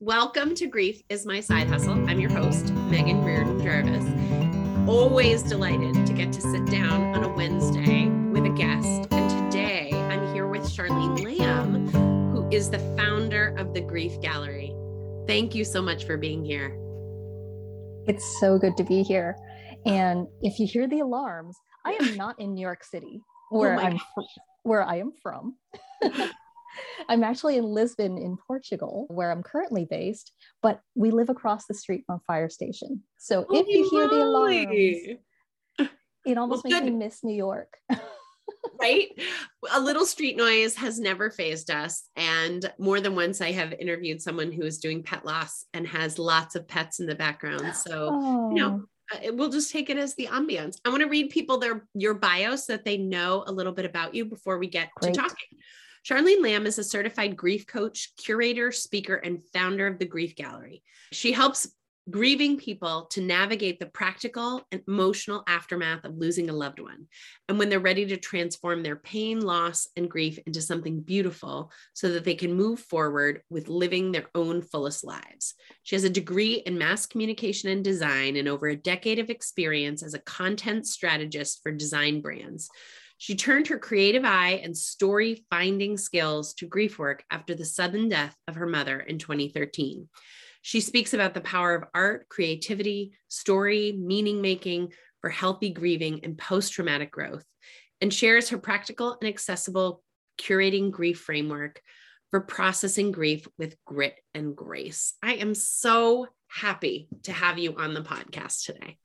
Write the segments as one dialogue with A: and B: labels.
A: Welcome to Grief is My Side Hustle. I'm your host, Megan Reardon Jarvis. Always delighted to get to sit down on a Wednesday with a guest. And today I'm here with Charlene Lam, who is the founder of the Grief Gallery. Thank you so much for being here.
B: It's so good to be here. And if you hear the alarms, I am not in New York City, where oh I'm where I am from. I'm actually in Lisbon, in Portugal, where I'm currently based, but we live across the street from a fire station. So if you hear the alarms, it almost well, makes good. me miss New York.
A: right? A little street noise has never phased us. And more than once, I have interviewed someone who is doing pet loss and has lots of pets in the background. So, oh. you know, oh. uh, we'll just take it as the ambience. I want to read people their your bio so that they know a little bit about you before we get Great. to talking. Charlene Lam is a certified grief coach, curator, speaker, and founder of the Grief Gallery. She helps grieving people to navigate the practical and emotional aftermath of losing a loved one. And when they're ready to transform their pain, loss, and grief into something beautiful so that they can move forward with living their own fullest lives. She has a degree in mass communication and design and over a decade of experience as a content strategist for design brands. She turned her creative eye and story finding skills to grief work after the sudden death of her mother in 2013. She speaks about the power of art, creativity, story, meaning making for healthy grieving and post traumatic growth, and shares her practical and accessible curating grief framework for processing grief with grit and grace. I am so happy to have you on the podcast today.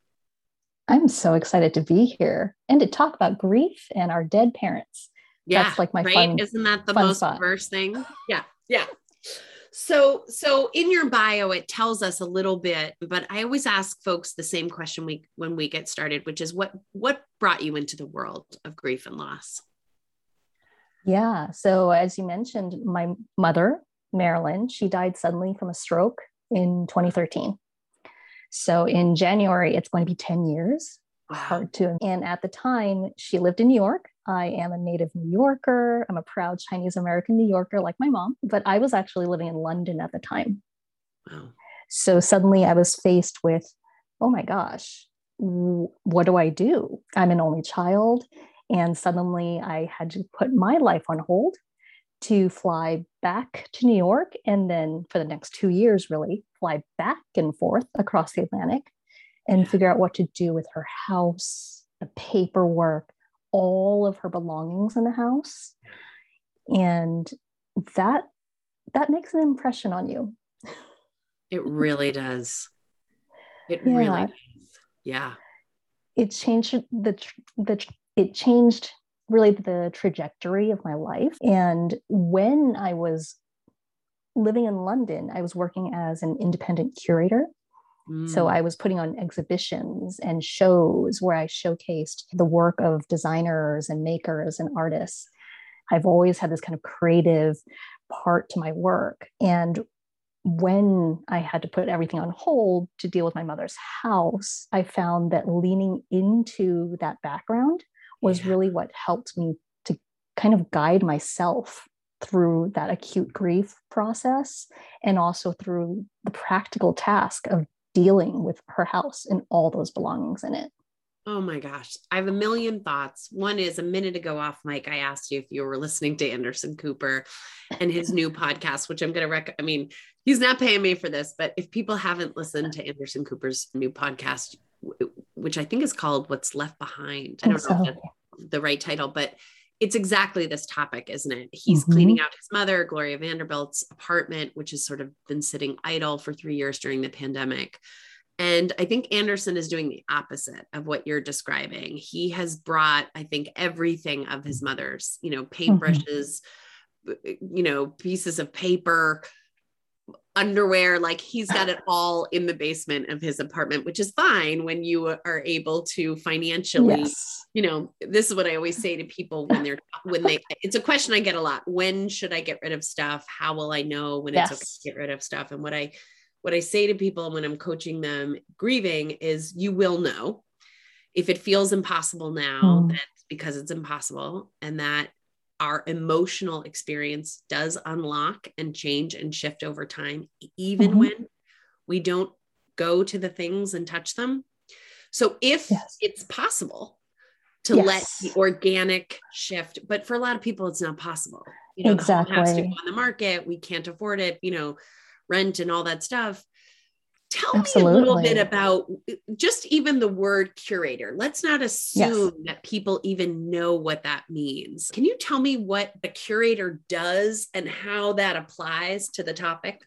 B: I'm so excited to be here and to talk about grief and our dead parents.
A: Yeah, that's like my right. Fun, Isn't that the most spot. first thing? Yeah, yeah. So, so in your bio, it tells us a little bit, but I always ask folks the same question we when we get started, which is what what brought you into the world of grief and loss?
B: Yeah. So as you mentioned, my mother, Marilyn, she died suddenly from a stroke in 2013. So in January, it's going to be 10 years. Wow. Hard to. And at the time, she lived in New York. I am a native New Yorker. I'm a proud Chinese American New Yorker, like my mom, but I was actually living in London at the time. Wow. So suddenly I was faced with, oh my gosh, what do I do? I'm an only child. And suddenly I had to put my life on hold to fly back to New York and then for the next two years, really fly back and forth across the Atlantic and figure out what to do with her house, the paperwork, all of her belongings in the house. And that that makes an impression on you.
A: It really does. It yeah. really does. Yeah.
B: It changed the the it changed really the trajectory of my life. And when I was living in London, I was working as an independent curator. So mm. I was putting on exhibitions and shows where I showcased the work of designers and makers and artists. I've always had this kind of creative part to my work. And when I had to put everything on hold to deal with my mother's house, I found that leaning into that background was yeah. really what helped me to kind of guide myself through that acute grief process and also through the practical task of dealing with her house and all those belongings in it.
A: Oh my gosh. I have a million thoughts. One is a minute ago off mic, I asked you if you were listening to Anderson Cooper and his new podcast, which I'm going to rec. I mean, he's not paying me for this, but if people haven't listened to Anderson Cooper's new podcast, which I think is called What's Left Behind, I don't know so. if that's the right title, but it's exactly this topic, isn't it? He's mm-hmm. cleaning out his mother, Gloria Vanderbilt's apartment, which has sort of been sitting idle for three years during the pandemic. And I think Anderson is doing the opposite of what you're describing. He has brought, I think, everything of his mother's, you know, mm-hmm. paintbrushes, mm-hmm. you know, pieces of paper, underwear like he's got it all in the basement of his apartment which is fine when you are able to financially yes. you know this is what i always say to people when they're when they it's a question i get a lot when should i get rid of stuff how will i know when yes. it's okay to get rid of stuff and what i what i say to people when i'm coaching them grieving is you will know if it feels impossible now mm. that's because it's impossible and that our emotional experience does unlock and change and shift over time, even mm-hmm. when we don't go to the things and touch them. So if yes. it's possible to yes. let the organic shift, but for a lot of people, it's not possible. You know, exactly. has to go on the market. We can't afford it, you know, rent and all that stuff. Tell Absolutely. me a little bit about eh, just even the word curator. Let's not assume yes. that people even know what that means. Can you tell me what a curator does and how that applies to the topic?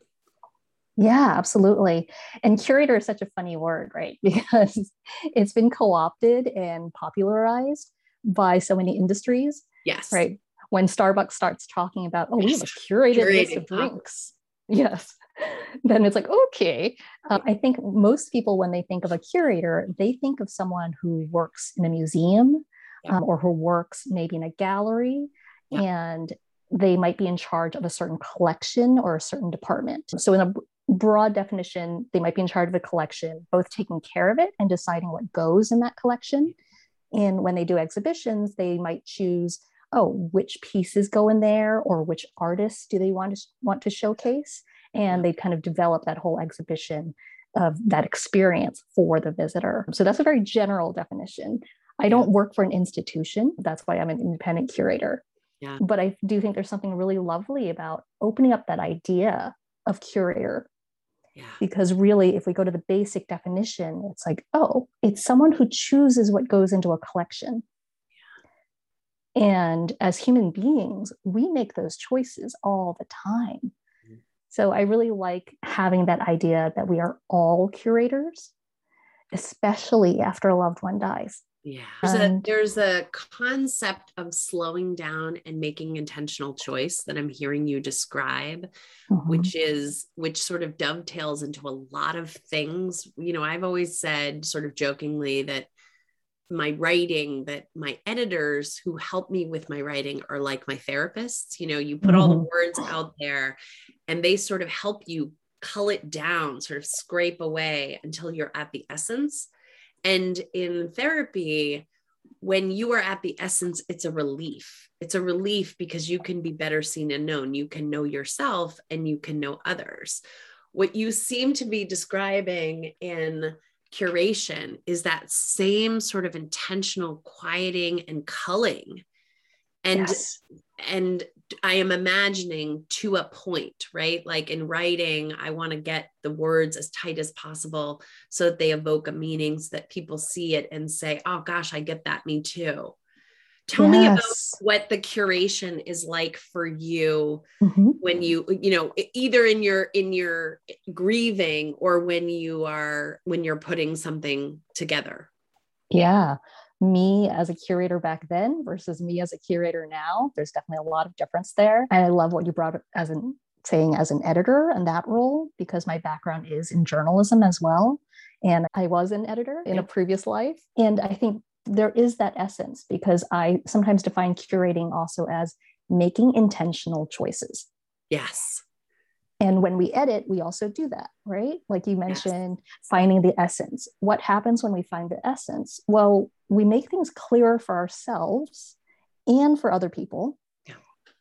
B: Yeah, absolutely. And curator is such a funny word, right? Because it's been co opted and popularized by so many industries.
A: Yes.
B: Right. When Starbucks starts talking about, oh, we have a curated Curating. list of drinks. Yes. then it's like, okay. Uh, I think most people, when they think of a curator, they think of someone who works in a museum yeah. um, or who works maybe in a gallery. Yeah. And they might be in charge of a certain collection or a certain department. So, in a broad definition, they might be in charge of a collection, both taking care of it and deciding what goes in that collection. And when they do exhibitions, they might choose, oh, which pieces go in there or which artists do they want to want to showcase and they kind of develop that whole exhibition of that experience for the visitor. So that's a very general definition. I don't work for an institution. That's why I'm an independent curator. Yeah. But I do think there's something really lovely about opening up that idea of curator. Yeah. Because really, if we go to the basic definition, it's like, oh, it's someone who chooses what goes into a collection. Yeah. And as human beings, we make those choices all the time. So I really like having that idea that we are all curators, especially after a loved one dies.
A: Yeah. There's a there's a concept of slowing down and making intentional choice that I'm hearing you describe, mm-hmm. which is which sort of dovetails into a lot of things. You know, I've always said sort of jokingly that my writing that my editors who help me with my writing are like my therapists. You know you put all the mm-hmm. words out there and they sort of help you cull it down sort of scrape away until you're at the essence. And in therapy when you are at the essence it's a relief. It's a relief because you can be better seen and known. You can know yourself and you can know others. What you seem to be describing in curation is that same sort of intentional quieting and culling. And yes. and i am imagining to a point right? Like in writing i want to get the words as tight as possible so that they evoke a meaning so that people see it and say oh gosh i get that me too tell yes. me about what the curation is like for you mm-hmm. when you you know either in your in your grieving or when you are when you're putting something together
B: yeah me as a curator back then versus me as a curator now there's definitely a lot of difference there and i love what you brought as an saying as an editor and that role because my background is in journalism as well and I was an editor in a previous life. And I think there is that essence because I sometimes define curating also as making intentional choices.
A: Yes.
B: And when we edit, we also do that, right? Like you mentioned, yes. finding the essence. What happens when we find the essence? Well, we make things clearer for ourselves and for other people. Yeah.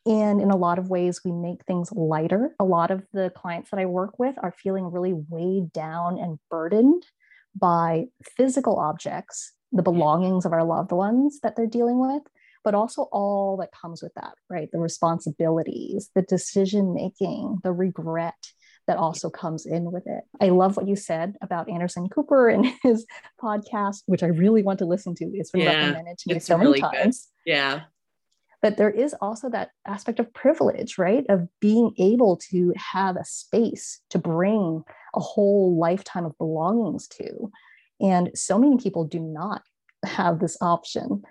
B: And in a lot of ways, we make things lighter. A lot of the clients that I work with are feeling really weighed down and burdened by physical objects the belongings of our loved ones that they're dealing with, but also all that comes with that, right? The responsibilities, the decision making, the regret that also comes in with it. I love what you said about Anderson Cooper and his podcast, which I really want to listen to. It's been yeah, recommended to me so really many times.
A: Good. Yeah.
B: But there is also that aspect of privilege, right? Of being able to have a space to bring a whole lifetime of belongings to and so many people do not have this option.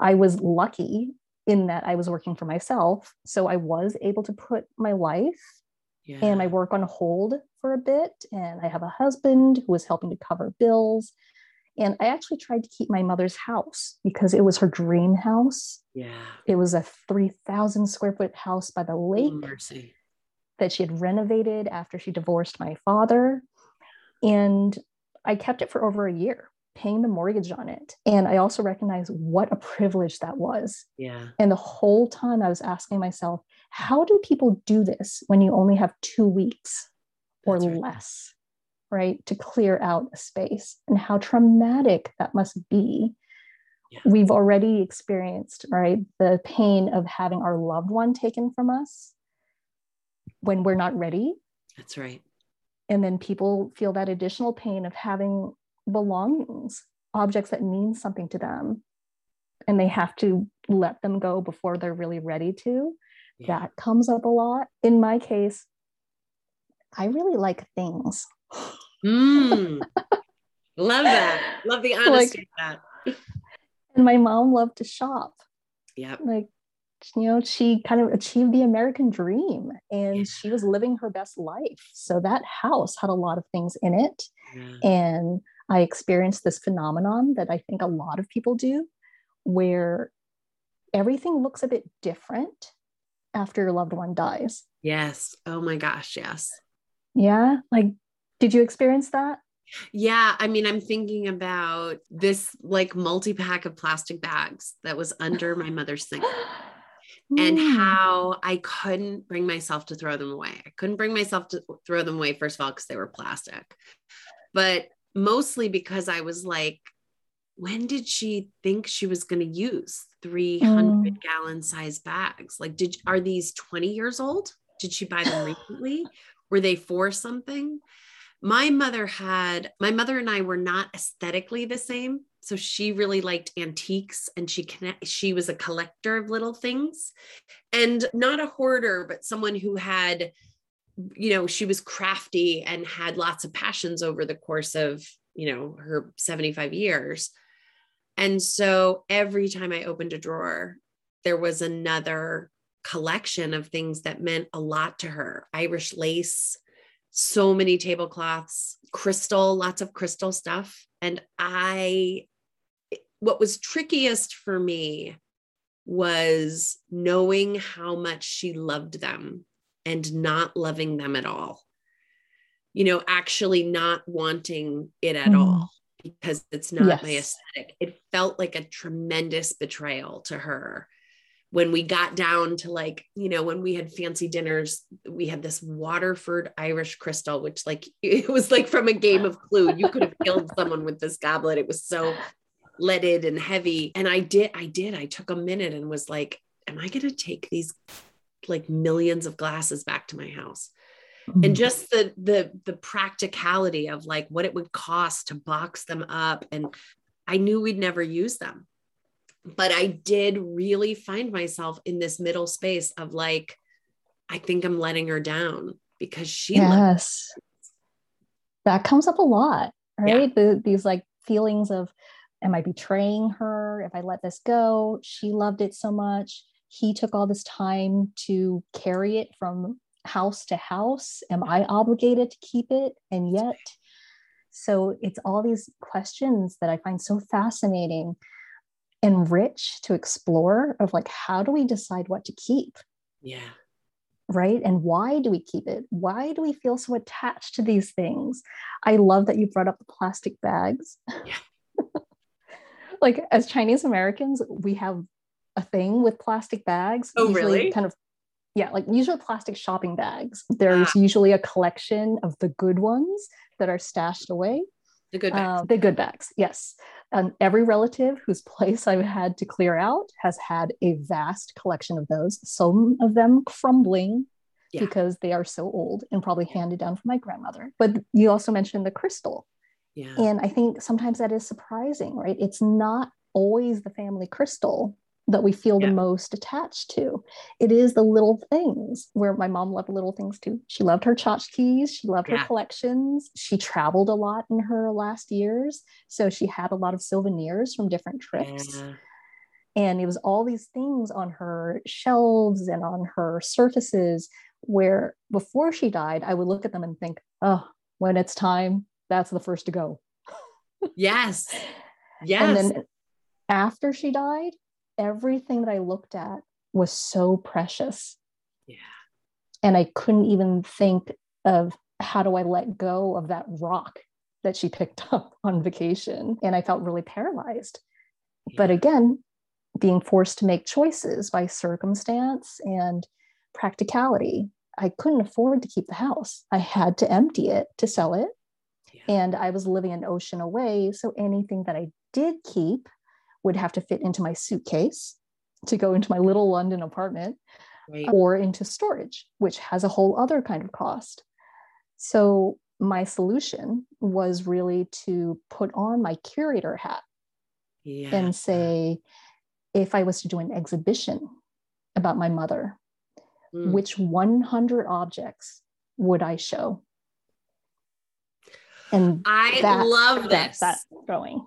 B: I was lucky in that I was working for myself. So I was able to put my life yeah. and my work on hold for a bit. And I have a husband who was helping to cover bills. And I actually tried to keep my mother's house because it was her dream house.
A: Yeah.
B: It was a 3,000 square foot house by the oh, lake
A: oh,
B: that she had renovated after she divorced my father. And I kept it for over a year paying the mortgage on it. And I also recognize what a privilege that was.
A: Yeah.
B: And the whole time I was asking myself, how do people do this when you only have two weeks or right. less, right, to clear out a space? And how traumatic that must be. Yeah. We've already experienced, right, the pain of having our loved one taken from us when we're not ready.
A: That's right.
B: And then people feel that additional pain of having belongings, objects that mean something to them, and they have to let them go before they're really ready to. Yeah. That comes up a lot. In my case, I really like things.
A: Mm. Love that. Love the honesty like, that.
B: And my mom loved to shop.
A: Yeah.
B: Like you know, she kind of achieved the American dream and she was living her best life. So that house had a lot of things in it. Yeah. And I experienced this phenomenon that I think a lot of people do, where everything looks a bit different after your loved one dies.
A: Yes. Oh my gosh. Yes.
B: Yeah. Like, did you experience that?
A: Yeah, I mean, I'm thinking about this like multi pack of plastic bags that was under my mother's sink. and mm. how I couldn't bring myself to throw them away. I couldn't bring myself to throw them away, first of all, because they were plastic, but mostly because I was like, when did she think she was going to use 300 mm. gallon size bags? Like, did are these 20 years old? Did she buy them recently? Were they for something? My mother had, my mother and I were not aesthetically the same. So she really liked antiques and she connect she was a collector of little things and not a hoarder but someone who had you know she was crafty and had lots of passions over the course of you know her 75 years. And so every time i opened a drawer there was another collection of things that meant a lot to her irish lace so many tablecloths crystal lots of crystal stuff and i what was trickiest for me was knowing how much she loved them and not loving them at all. You know, actually not wanting it at mm. all because it's not yes. my aesthetic. It felt like a tremendous betrayal to her when we got down to like, you know, when we had fancy dinners, we had this Waterford Irish crystal, which like it was like from a game of clue. You could have killed someone with this goblet. It was so leaded and heavy. And I did, I did, I took a minute and was like, am I going to take these like millions of glasses back to my house? And mm. just the the the practicality of like what it would cost to box them up and I knew we'd never use them. But I did really find myself in this middle space of like I think I'm letting her down because she
B: yes that comes up a lot right yeah. the, these like feelings of am I betraying her if I let this go? She loved it so much. He took all this time to carry it from house to house. Am I obligated to keep it? And yet, so it's all these questions that I find so fascinating and rich to explore of like, how do we decide what to keep?
A: Yeah.
B: Right. And why do we keep it? Why do we feel so attached to these things? I love that you brought up the plastic bags. Yeah like as Chinese Americans, we have a thing with plastic bags.
A: Oh, really?
B: Kind of, yeah, like usually plastic shopping bags. There's ah. usually a collection of the good ones that are stashed away.
A: The good bags.
B: Uh, the good bags, yes. And every relative whose place I've had to clear out has had a vast collection of those. Some of them crumbling yeah. because they are so old and probably handed down from my grandmother. But you also mentioned the crystal.
A: Yeah.
B: And I think sometimes that is surprising, right? It's not always the family crystal that we feel yeah. the most attached to. It is the little things where my mom loved little things too. She loved her tchotchkes, she loved yeah. her collections. She traveled a lot in her last years. So she had a lot of souvenirs from different trips. And it was all these things on her shelves and on her surfaces where before she died, I would look at them and think, oh, when it's time, that's the first to go.
A: yes. Yes.
B: And then after she died, everything that I looked at was so precious.
A: Yeah.
B: And I couldn't even think of how do I let go of that rock that she picked up on vacation. And I felt really paralyzed. Yeah. But again, being forced to make choices by circumstance and practicality, I couldn't afford to keep the house. I had to empty it to sell it. Yeah. And I was living an ocean away. So anything that I did keep would have to fit into my suitcase to go into my little London apartment right. or into storage, which has a whole other kind of cost. So my solution was really to put on my curator hat yeah. and say, if I was to do an exhibition about my mother, mm. which 100 objects would I show?
A: And I that, love this.
B: That's going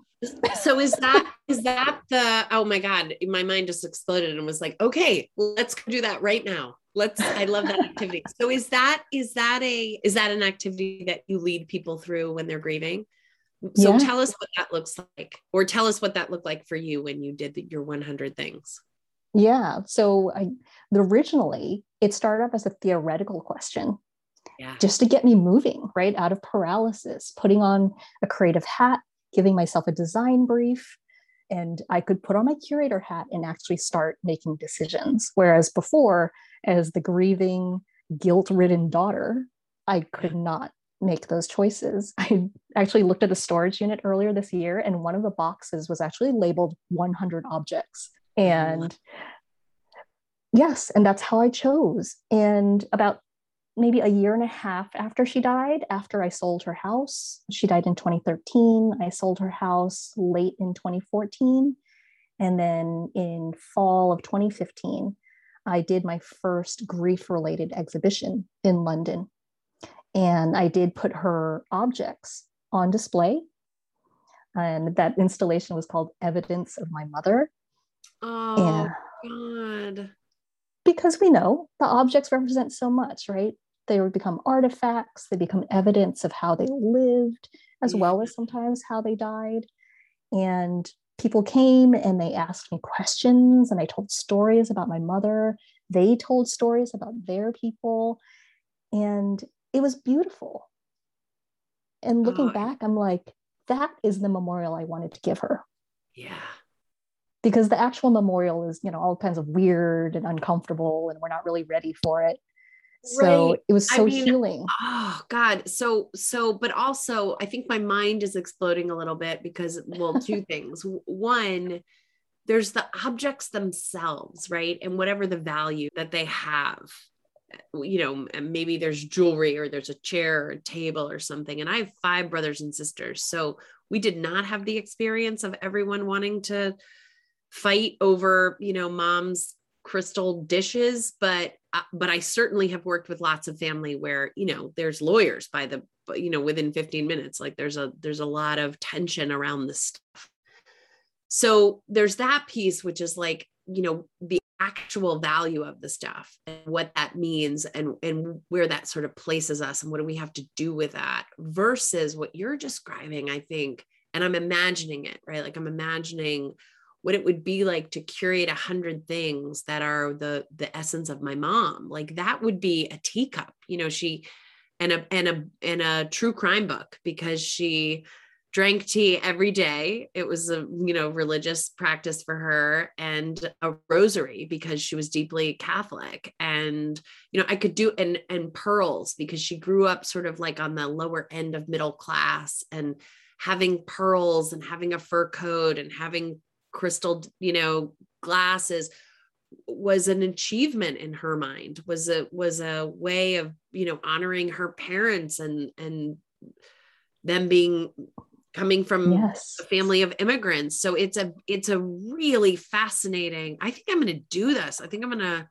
A: so is that is that the oh my god my mind just exploded and was like okay let's do that right now. Let's i love that activity. So is that is that a is that an activity that you lead people through when they're grieving? So yeah. tell us what that looks like or tell us what that looked like for you when you did your 100 things.
B: Yeah. So i originally it started off as a theoretical question yeah. just to get me moving right out of paralysis putting on a creative hat giving myself a design brief and I could put on my curator hat and actually start making decisions. Whereas before, as the grieving, guilt ridden daughter, I could not make those choices. I actually looked at the storage unit earlier this year, and one of the boxes was actually labeled 100 objects. Mm-hmm. And yes, and that's how I chose. And about maybe a year and a half after she died, after I sold her house. She died in 2013. I sold her house late in 2014. And then in fall of 2015, I did my first grief related exhibition in London. And I did put her objects on display. And that installation was called Evidence of My Mother.
A: Oh, God.
B: Because we know the objects represent so much, right? They would become artifacts they become evidence of how they lived as well as sometimes how they died. And people came and they asked me questions and i told stories about my mother. They told stories about their people. And it was beautiful. And looking oh. back i'm like that is the memorial i wanted to give her.
A: Yeah.
B: Because the actual memorial is you know all kinds of weird and uncomfortable and we're not really ready for it so right. it was so I mean, healing.
A: oh god. So so but also i think my mind is exploding a little bit because well two things. One there's the objects themselves right? And whatever the value that they have uh, you know maybe there's jewelry or there's a chair or a table or something. And i have five brothers and sisters. So we did not have the experience of everyone wanting to fight over you know mom's crystal dishes but uh, but i certainly have worked with lots of family where you know there's lawyers by the you know within 15 minutes like there's a there's a lot of tension around this stuff. So there's that piece which is like you know the actual value of the stuff and what that means and and where that sort of places us and what do we have to do with that versus what you're describing i think and i'm imagining it right? Like i'm imagining what it would be like to curate a hundred things that are the the essence of my mom. Like that would be a teacup you know she and a and a and a true crime book because she drank tea every day. It was a you know religious practice for her and a rosary because she was deeply catholic. And you know i could do and and pearls because she grew up sort of like on the lower end of middle class and having pearls and having a fur coat and having crystal, you know, glasses was an achievement in her mind was a was a way of you know honoring her parents and and them being coming from yes. a family of immigrants so it's a it's a really fascinating i think i'm going to do this i think i'm going to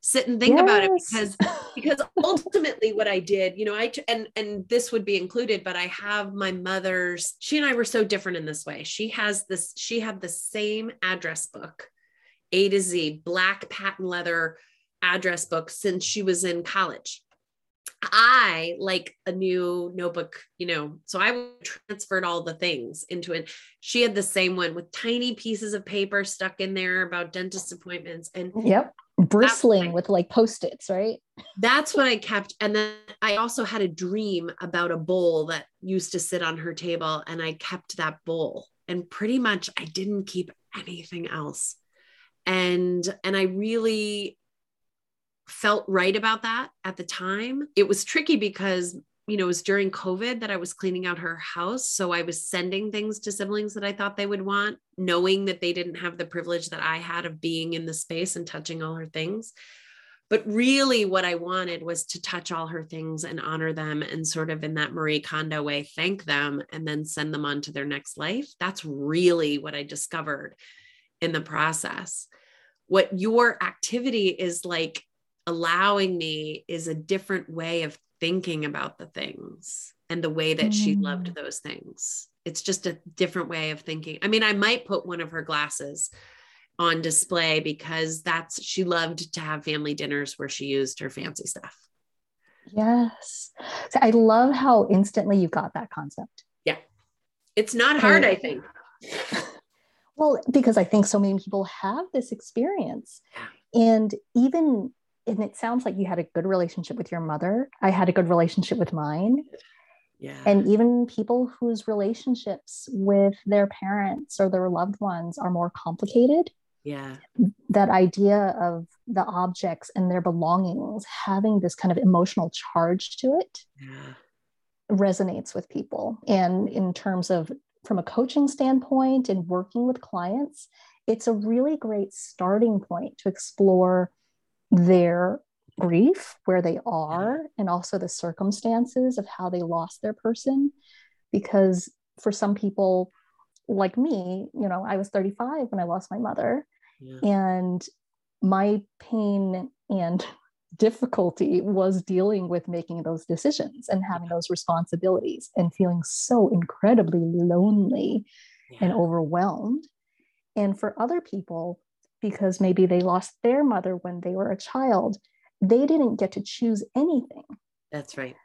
A: sit and think yes. about it because because ultimately what I did, you know, I and and this would be included, but I have my mother's. She and I were so different in this way. She has this. She had the same address book, A to Z, black patent leather address book since she was in college. I like a new notebook, you know, so I transferred all the things into it. She had the same one with tiny pieces of paper stuck in there about dentist appointments. And
B: yep bristling with like post-its, right?
A: That's what I kept. And then I also had a dream about a bowl that used to sit on her table, and I kept that bowl. And pretty much I didn't keep anything else. And and I really felt right about that at the time. It was tricky because you know, it was during COVID that I was cleaning out her house. So I was sending things to siblings that I thought they would want, knowing that they didn't have the privilege that I had of being in the space and touching all her things. But really, what I wanted was to touch all her things and honor them and sort of in that Marie Kondo way, thank them and then send them on to their next life. That's really what I discovered in the process. What your activity is like allowing me is a different way of thinking about the things and the way that mm. she loved mm. those things. It's just a different way of thinking. I mean, I might put one of her glasses on display because that's she loved to have family dinners where she used her fancy stuff.
B: Yes. So I love how instantly you got that concept.
A: Yeah. It's not hard, I think.
B: Well, because I think so many people have this experience. And even and it sounds like you had a good relationship with your mother. I had a good relationship with mine.
A: Yeah.
B: And even people whose relationships with their parents or their loved ones are more complicated.
A: Yeah.
B: That idea of the objects and their belongings having this kind of emotional charge to it
A: yeah.
B: resonates with people. And in terms of from a coaching standpoint and working with clients, it's a really great starting point to explore their grief, where they mm-hmm. are, and also the circumstances of how they lost their person. Because for some people, like me, you know, I was 35 when I lost my mother, yeah. and my pain and difficulty was dealing with making those decisions and having those responsibilities and feeling so incredibly lonely yeah. and overwhelmed. And for other people, because maybe they lost their mother when they were a child, they didn't get to choose anything.
A: That's right.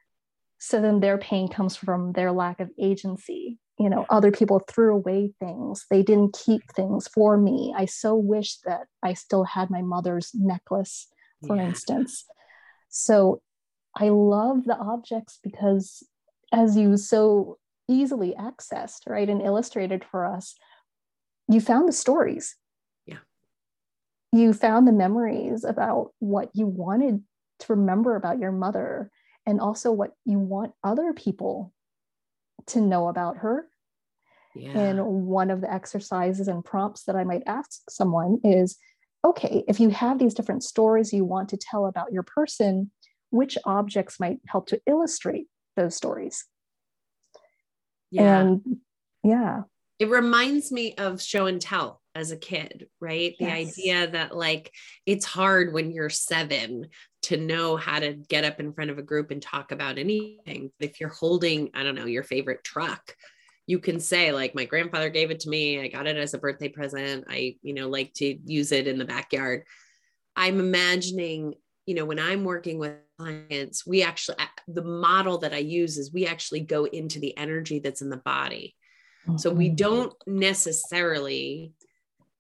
B: So then their pain comes from their lack of agency. You know, other people threw away things. They didn't keep things for me. I so wish that I still had my mother's necklace, for yeah. instance. So I love the objects because, as you so easily accessed, right, and illustrated for us, you found the stories you found the memories about what you wanted to remember about your mother and also what you want other people to know about her. Yeah. And one of the exercises and prompts that I might ask someone is okay, if you have these different stories you want to tell about your person, which objects might help to illustrate those stories?
A: Yeah.
B: And yeah.
A: It reminds me of show and tell as a kid, right? The idea that like it's hard when you're seven to know how to get up in front of a group and talk about anything. If you're holding, I don't know, your favorite truck, you can say like my grandfather gave it to me. I got it as a birthday present. I, you know, like to use it in the backyard. I'm imagining, you know, when I'm working with clients, we actually the model that I use is we actually go into the energy that's in the body. So we mm-hmm. don't necessarily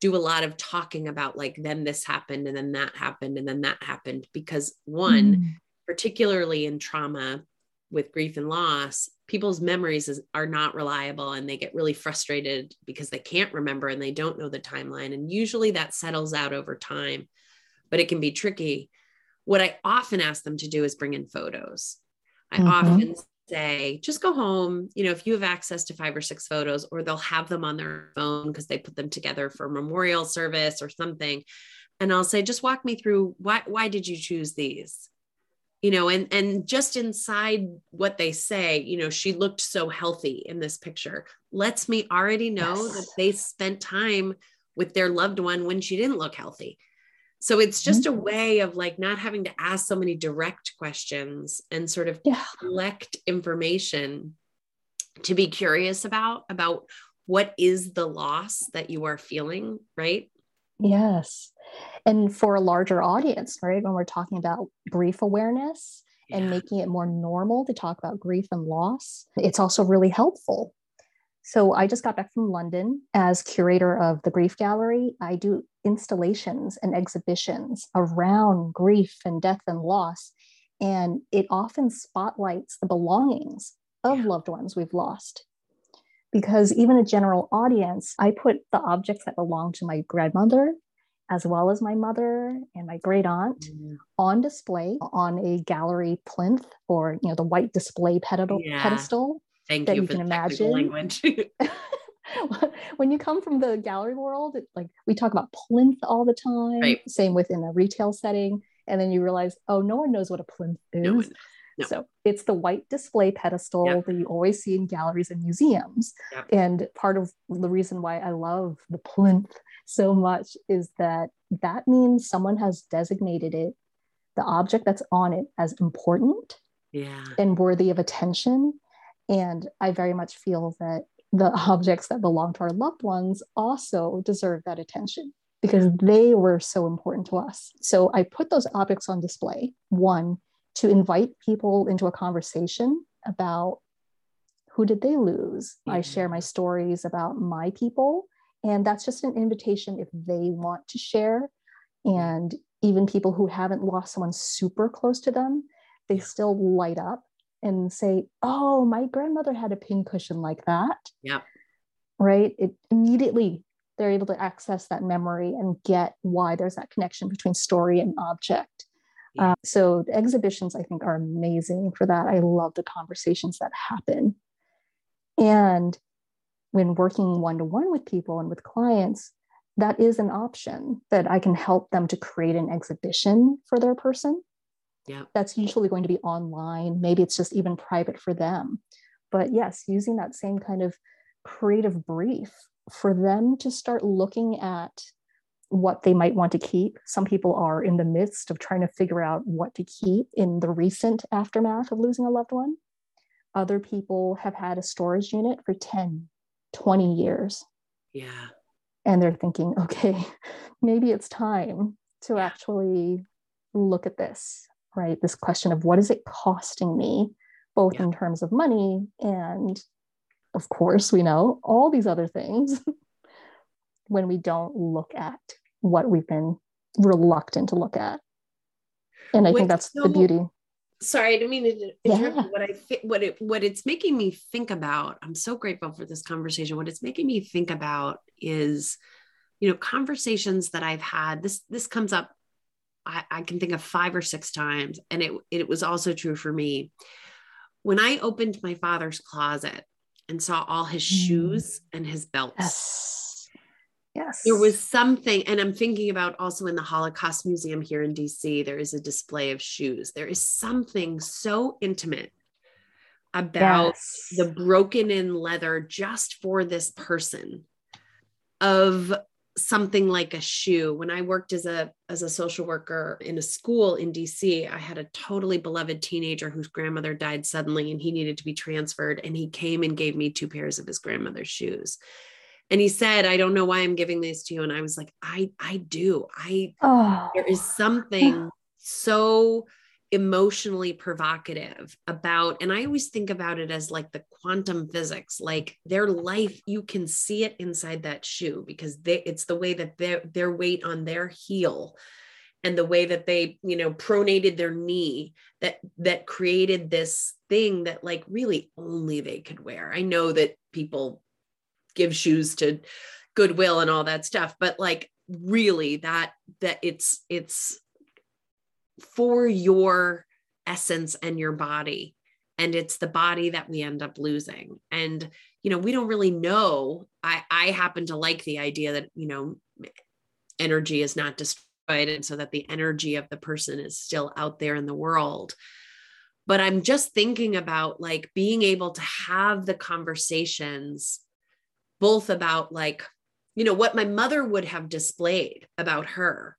A: do a lot of talking about like then this happened and then that happened and then that happened because one mm. particularly in trauma with grief and loss people's memories is, are not reliable and they get really frustrated because they can't remember and they don't know the timeline and usually that settles out over time but it can be tricky what i often ask them to do is bring in photos i mm-hmm. often say just go home you know if you have access to five or six photos or they'll have them on their phone because they put them together for memorial service or something and i'll say just walk me through why why did you choose these? You know and and just inside what they say you know she looked so healthy in this picture. Lets me already know yes. that they spent time with their loved one when she didn't look healthy so it's just mm-hmm. a way of like not having to ask so many direct questions and sort of yeah. collect information to be curious about about what is the loss that you are feeling, right?
B: Yes. And for a larger audience, right? When we're talking about grief awareness yeah. and making it more normal to talk about grief and loss, it's also really helpful. So I just got back from London as curator of the Grief Gallery. I do installations and exhibitions around grief and death and loss. And it often spotlights the belongings of loved ones we've lost. Because even a general audience, I put the objects that belong to my grandmother, as well as my mother and my great aunt, mm-hmm. on display on a gallery plinth or you know the white display pedestal. Yeah. pedestal
A: Thank you, you can imagine. Language.
B: when you come from the gallery world, it, like we talk about plinth all the time. Right. Same within a retail setting, and then you realize, oh, no one knows what a plinth is. No no. So it's the white display pedestal that you always see in galleries and museums. And part of the reason why I love the plinth so much is that that means someone has designated it, the object that's on it, as important
A: yeah.
B: and worthy of attention. And I very much feel that the objects that belong to our loved ones also deserve that attention because they were so important to us. So I put those objects on display. One, to invite people into a conversation about who did they lose. Mm-hmm. I share my stories about my people, and that's just an invitation if they want to share. And even people who haven't lost someone super close to them, they still light up and say, "Oh, my grandmother had a pincushion like that."
A: Yeah.
B: Right? It immediately they're able to access that memory and get why there's that connection between story and object. Um, so the exhibitions, I think, are amazing for that. I love the conversations that happen. And when working one to one with people and with clients, that is an option that I can help them to create an exhibition for their person.
A: Yeah.
B: That's usually going to be online. Maybe it's just even private for them. But yes, using that same kind of creative brief for them to start looking at what they might want to keep. Some people are in the midst of trying to figure out what to keep in the recent aftermath of losing a loved one. Other people have had a storage unit for 10, 20 years.
A: Yeah.
B: And they're thinking, okay, maybe it's time to actually look at this, right? This question of what is it costing me, both yeah. in terms of money and, of course, we know all these other things when we don't look at what we've been reluctant to look at. And I think that's so, the beauty.
A: Sorry, I didn't mean to interrupt. Yeah. What I what it what it's making me think about. I'm so grateful for this conversation. What it's making me think about is, you know, conversations that I've had. This this comes up. I, I can think of five or six times, and it it was also true for me. When I opened my father's closet and saw all his mm. shoes and his belts.
B: Yes Yes.
A: There was something, and I'm thinking about also in the Holocaust Museum here in DC, there is a display of shoes. There is something so intimate about yes. the broken in leather just for this person of something like a shoe. When i worked as a as a social worker in a school in dc i had a totally beloved teenager whose grandmother died suddenly and he needed to be transferred and he came and gave me two pairs of his grandmother's shoes. And he said i don't know why i'm giving these to you. And i was like i i do. I oh. there is something so emotionally provocative about and i always think about it as like the quantum physics like their life you can see it inside that shoe because they it's the way that their their weight on their heel and the way that they you know pronated their knee that that created this thing that like really only they could wear. I know that people give shoes to goodwill and all that stuff but like really that that it's it's for your essence and your body. And it's the body that we end up losing. And you know we don't really know. I i happen to like the idea that you know energy is not destroyed and so that the energy of the person is still out there in the world. But i'm just thinking about like being able to have the conversations both about like you know what my mother would have displayed about her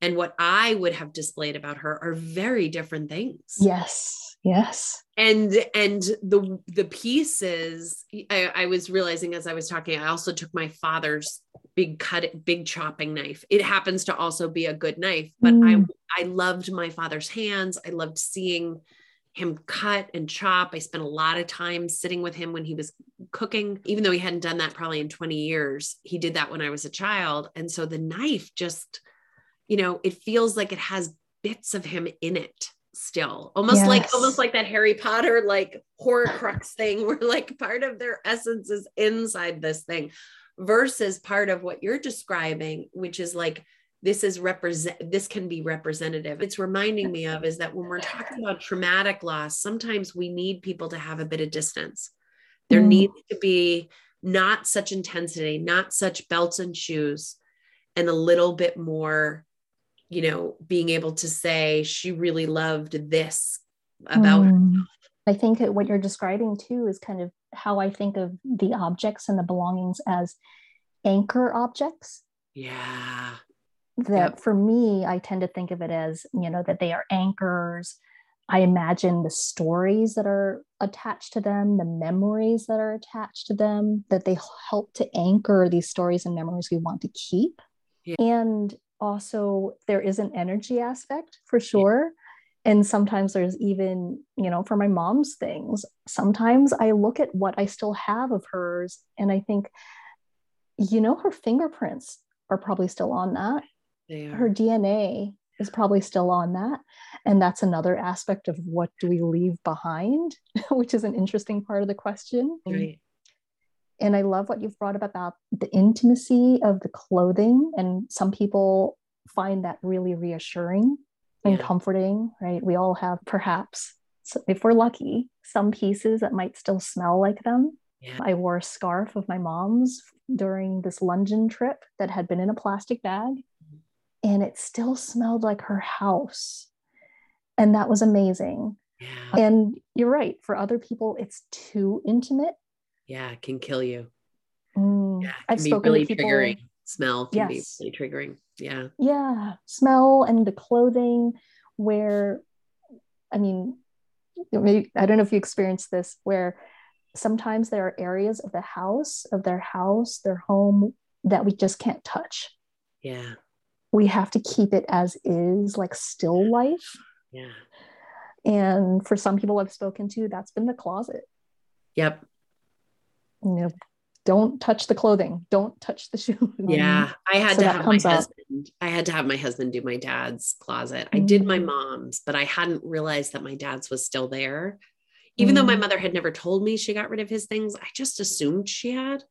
A: and what i would have displayed about her are very different things
B: yes yes
A: and and the the pieces I, I was realizing as i was talking i also took my father's big cut big chopping knife it happens to also be a good knife but mm. i i loved my father's hands i loved seeing him cut and chop. I spent a lot of time sitting with him when he was cooking, even though he hadn't done that probably in 20 years, he did that when I was a child. And so the knife just, you know, it feels like it has bits of him in it still almost yes. like almost like that harry potter like horcrux thing where like part of their essence is inside this thing versus part of what you're describing which is like this is represent this can be representative it's reminding me of is that when we're talking about traumatic loss sometimes we need people to have a bit of distance there mm. needs to be not such intensity not such belts and shoes and a little bit more you know being able to say she really loved this about mm.
B: i think what you're describing too is kind of how i think of the objects and the belongings as anchor objects
A: yeah
B: that yep. for me i tend to think of it as you know that they are anchors i imagine the stories that are attached to them the memories that are attached to them that they help to anchor these stories and memories we want to keep yeah. and also there is an energy aspect for sure. And sometimes there's even you know for my mom's things sometimes i look at what i still have of hers and i think you know her fingerprints are probably still on that. Her dna is probably still on that. And that's another aspect of what do we leave behind which is an interesting part of the question.
A: Right
B: and I love what you've brought up about the intimacy of the clothing. And some people find that really reassuring and yeah. comforting, right? We all have perhaps, if we're lucky, some pieces that might still smell like them.
A: Yeah.
B: I wore a scarf of my mom's during this London trip that had been in a plastic bag, mm-hmm. and it still smelled like her house. And that was amazing.
A: Yeah.
B: And you're right, for other people, it's too intimate
A: yeah it can kill you.
B: Mm,
A: yeah can be really people, triggering. Smell can yes. be really triggering. Yeah.
B: Yeah smell and the clothing where i mean maybe, i don't know if you experienced this where sometimes there are areas of the house of their house their home that we just can't touch.
A: Yeah.
B: We have to keep it as is like still life.
A: Yeah.
B: And for some people i've spoken to that's been the closet.
A: Yep
B: you know, don't touch the clothing, don't touch the shoes.
A: Yeah, I had so to have my husband. I had to have my husband do my dad's closet. I did my mm. mom's, but I hadn't realized that my dad's was still there. Even though my mm. mother had never told me she got rid of his things, I just assumed she had.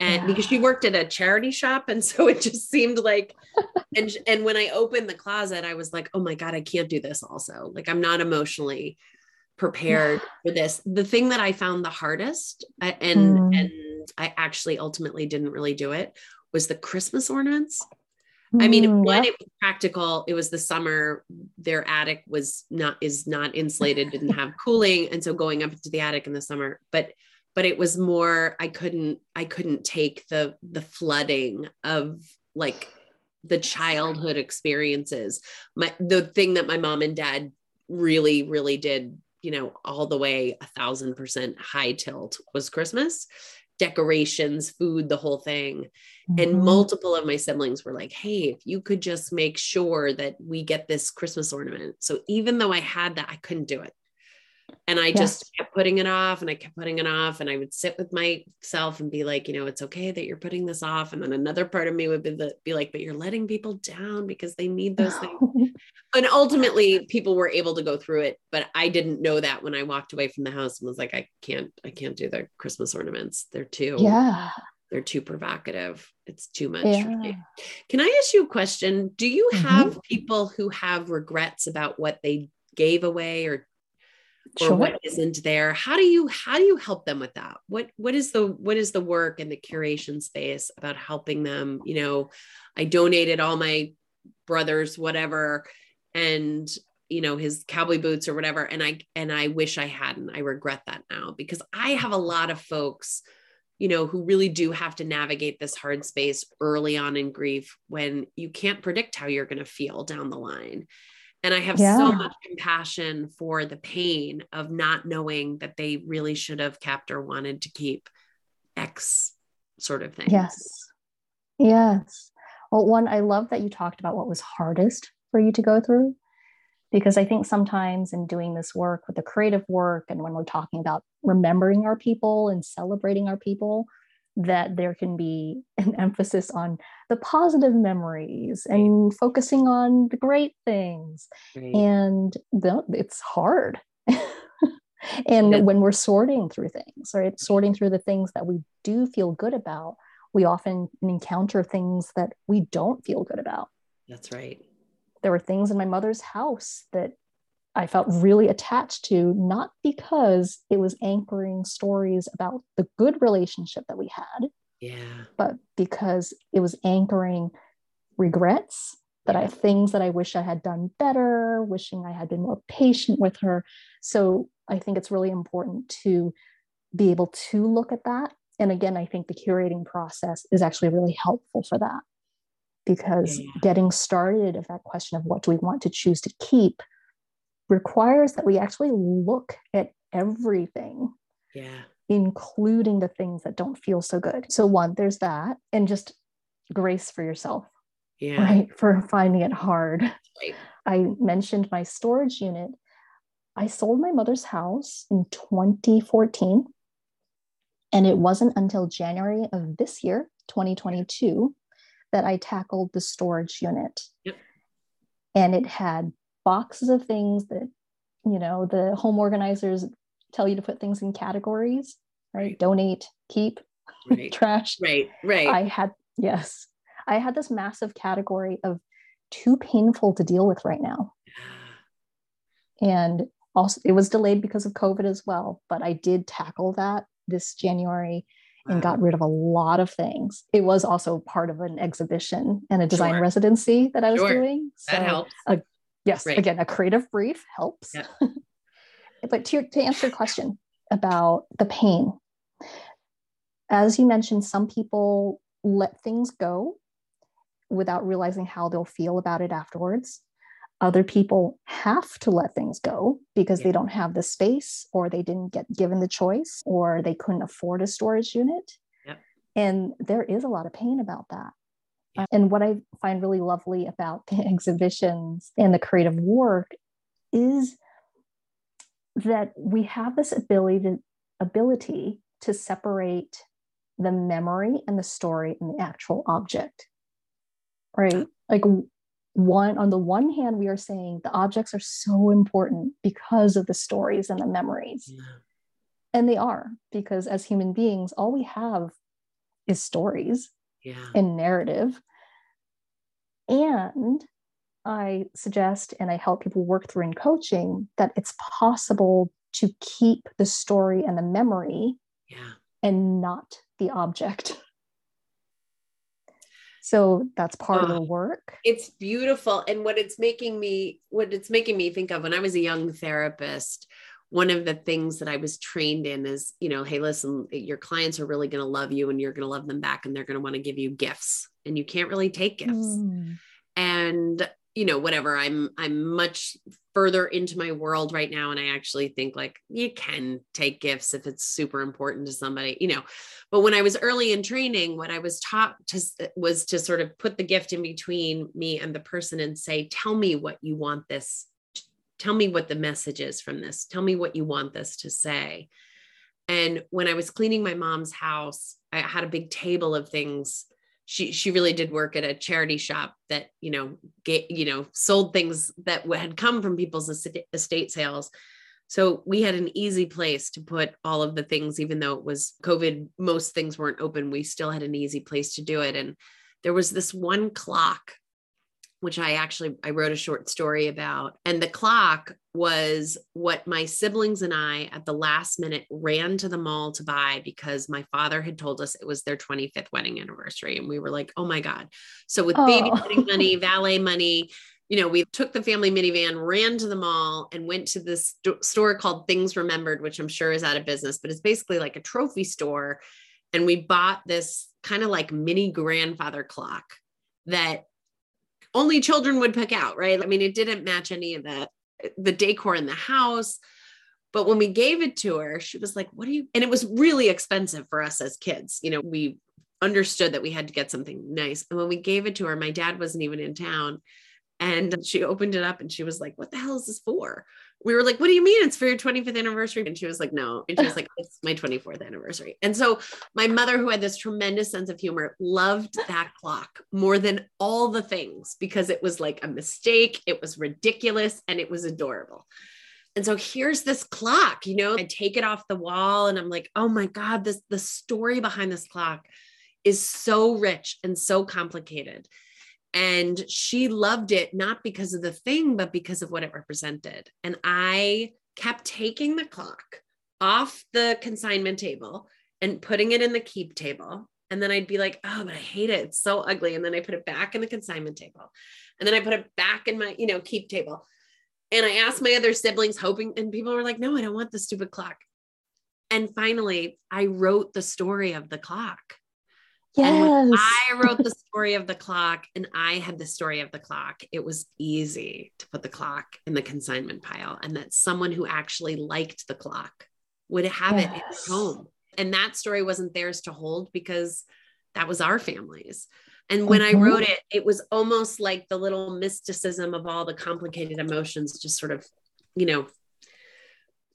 A: And yeah. because she worked at a charity shop. And so it just seemed like, and, and when I opened the closet, I was like, oh my God, I can't do this also. Like I'm not emotionally prepared for this. The thing that I found the hardest and mm. and I actually ultimately didn't really do it was the Christmas ornaments. Mm, I mean, mm, one, it was practical. It was the summer. Their attic was not is not insulated, didn't have cooling, and so going up into the attic in the summer. But but it was more. I couldn't I couldn't take the the flooding of like the childhood experiences. My the thing that my mom and dad really really did you know, all the way a thousand percent high tilt was Christmas decorations, food, the whole thing. Mm-hmm. And multiple of my siblings were like, hey, if you could just make sure that we get this Christmas ornament. So even though I had that, I couldn't do it. And I yes. just kept putting it off and I kept putting it off. And I would sit with myself and be like, you know, it's okay that you're putting this off. And then another part of me would be, the, be like, but you're letting people down because they need those things. and ultimately people were able to go through it. But I didn't know that when I walked away from the house and was like, I can't, I can't do the Christmas ornaments. They're too,
B: yeah,
A: they're too provocative. It's too much. Yeah. Can I ask you a question? Do you mm-hmm. have mm-hmm. people who have regrets about what they gave away or or sure. what isn't there how do you how do you help them with that what what is the what is the work in the curation space about helping them you know i donated all my brothers whatever and you know his cowboy boots or whatever and i and i wish i hadn't i regret that now because i have a lot of folks you know who really do have to navigate this hard space early on in grief when you can't predict how you're going to feel down the line and I have yeah. so much compassion for the pain of not knowing that they really should have kept or wanted to keep X sort of thing.
B: Yes. Yes. Well, one, I love that you talked about what was hardest for you to go through because I think sometimes in doing this work with the creative work and when we're talking about remembering our people and celebrating our people, that there can be an emphasis on the positive memories and focusing on the great things. Right. And the, it's hard. and yeah. when we're sorting through things, right? Sorting through the things that we do feel good about, we often encounter things that we don't feel good about.
A: That's right.
B: There were things in my mother's house that I felt really attached to, not because it was anchoring stories about the good relationship that we had,
A: yeah,
B: but because it was anchoring regrets that yeah. I things that I wish I had done better, wishing I had been more patient with her. So I think it's really important to be able to look at that. And again, I think the curating process is actually really helpful for that because yeah. getting started of that question of what do we want to choose to keep requires that we actually look at everything.
A: Yeah.
B: Including the things that don't feel so good. So, one, there's that, and just grace for yourself.
A: Yeah.
B: Right. For finding it hard. Right. I mentioned my storage unit. I sold my mother's house in 2014. And it wasn't until January of this year, 2022, that I tackled the storage unit. Yep. And it had boxes of things that, you know, the home organizers tell you to put things in categories, right? Donate, keep, right. trash.
A: Right, right.
B: I had, yes, I had this massive category of too painful to deal with right now. And also, it was delayed because of COVID as well, but I did tackle that this January and got rid of a lot of things. It was also part of an exhibition and a design sure. residency that I was sure. doing.
A: So, that helps.
B: Uh, yes, right. again, a creative brief helps. Yeah. but to, to answer your question about the pain, as you mentioned, some people let things go without realizing how they'll feel about it afterwards. Other people have to let things go because yeah. they don't have the space or they didn't get given the choice or they couldn't afford a storage unit. Yep. And there is a lot of pain about that. And what I find really lovely about the exhibitions and the creative work is that we have this ability to, ability to separate the memory and the story and the actual object right? Like one on the one hand we are saying the objects are so important because of the stories and the memories. Yeah. and they are because as human beings all we have is stories
A: yeah.
B: and narrative. And i suggest and i help people work through in coaching that it's possible to keep the story and the memory
A: yeah.
B: and not the object. So that's part of the work.
A: It's beautiful. And what it's making me what it's making me think of when i was a young therapist one of the things that i was trained in is you know hey listen your clients are really going to love you and you're going to love them back and they're going to want to give you gifts and you can't really take gifts mm. and you know whatever i'm i'm much further into my world right now and i actually think like you can take gifts if it's super important to somebody you know but when i was early in training what i was taught to was to sort of put the gift in between me and the person and say tell me what you want this tell me what the message is from this. Tell me what you want this to say. And when i was cleaning my mom's house i had a big table of things. She she really did work at a charity shop that you know get you know sold things that had come from people's estate sales. So we had an easy place to put all of the things even though it was covid most things weren't open we still had an easy place to do it. And there was this one clock which I actually I wrote a short story about. And the clock was what my siblings and I at the last minute ran to the mall to buy because my father had told us it was their 25th wedding anniversary and we were like, "Oh my god." So with oh. babysitting money, valet money, you know, we took the family minivan, ran to the mall, and went to this st- store called Things Remembered, which I'm sure is out of business, but it's basically like a trophy store. And we bought this kind of like mini grandfather clock that only children would pick out, right? I mean, it didn't match any of the the decor in the house. But when we gave it to her, she was like, What do you? And it was really expensive for us as kids. You know, we understood that we had to get something nice. And when we gave it to her, my dad wasn't even in town. And she opened it up and she was like, What the hell is this for? We were like, What do you mean it's for your 25th anniversary? And she was like, No. And she was like, It's my 24th anniversary. And so my mother, who had this tremendous sense of humor, loved that clock more than all the things because it was like a mistake, it was ridiculous, and it was adorable. And so here's this clock, you know, I take it off the wall and I'm like, oh my God, this the story behind this clock is so rich and so complicated. And she loved it not because of the thing, but because of what it represented. And I kept taking the clock off the consignment table and putting it in the keep table. And then I'd be like, oh, but I hate it. It's so ugly. And then I put it back in the consignment table. And then I put it back in my, you know, keep table. And I asked my other siblings, hoping, and people were like, no, I don't want the stupid clock. And finally, I wrote the story of the clock. Yes. I wrote the story of the clock and I had the story of the clock. It was easy to put the clock in the consignment pile and that someone who actually liked the clock would have yes. it in home. And that story wasn't theirs to hold because that was our family's. And when mm-hmm. I wrote it, it was almost like the little mysticism of all the complicated emotions just sort of, you know,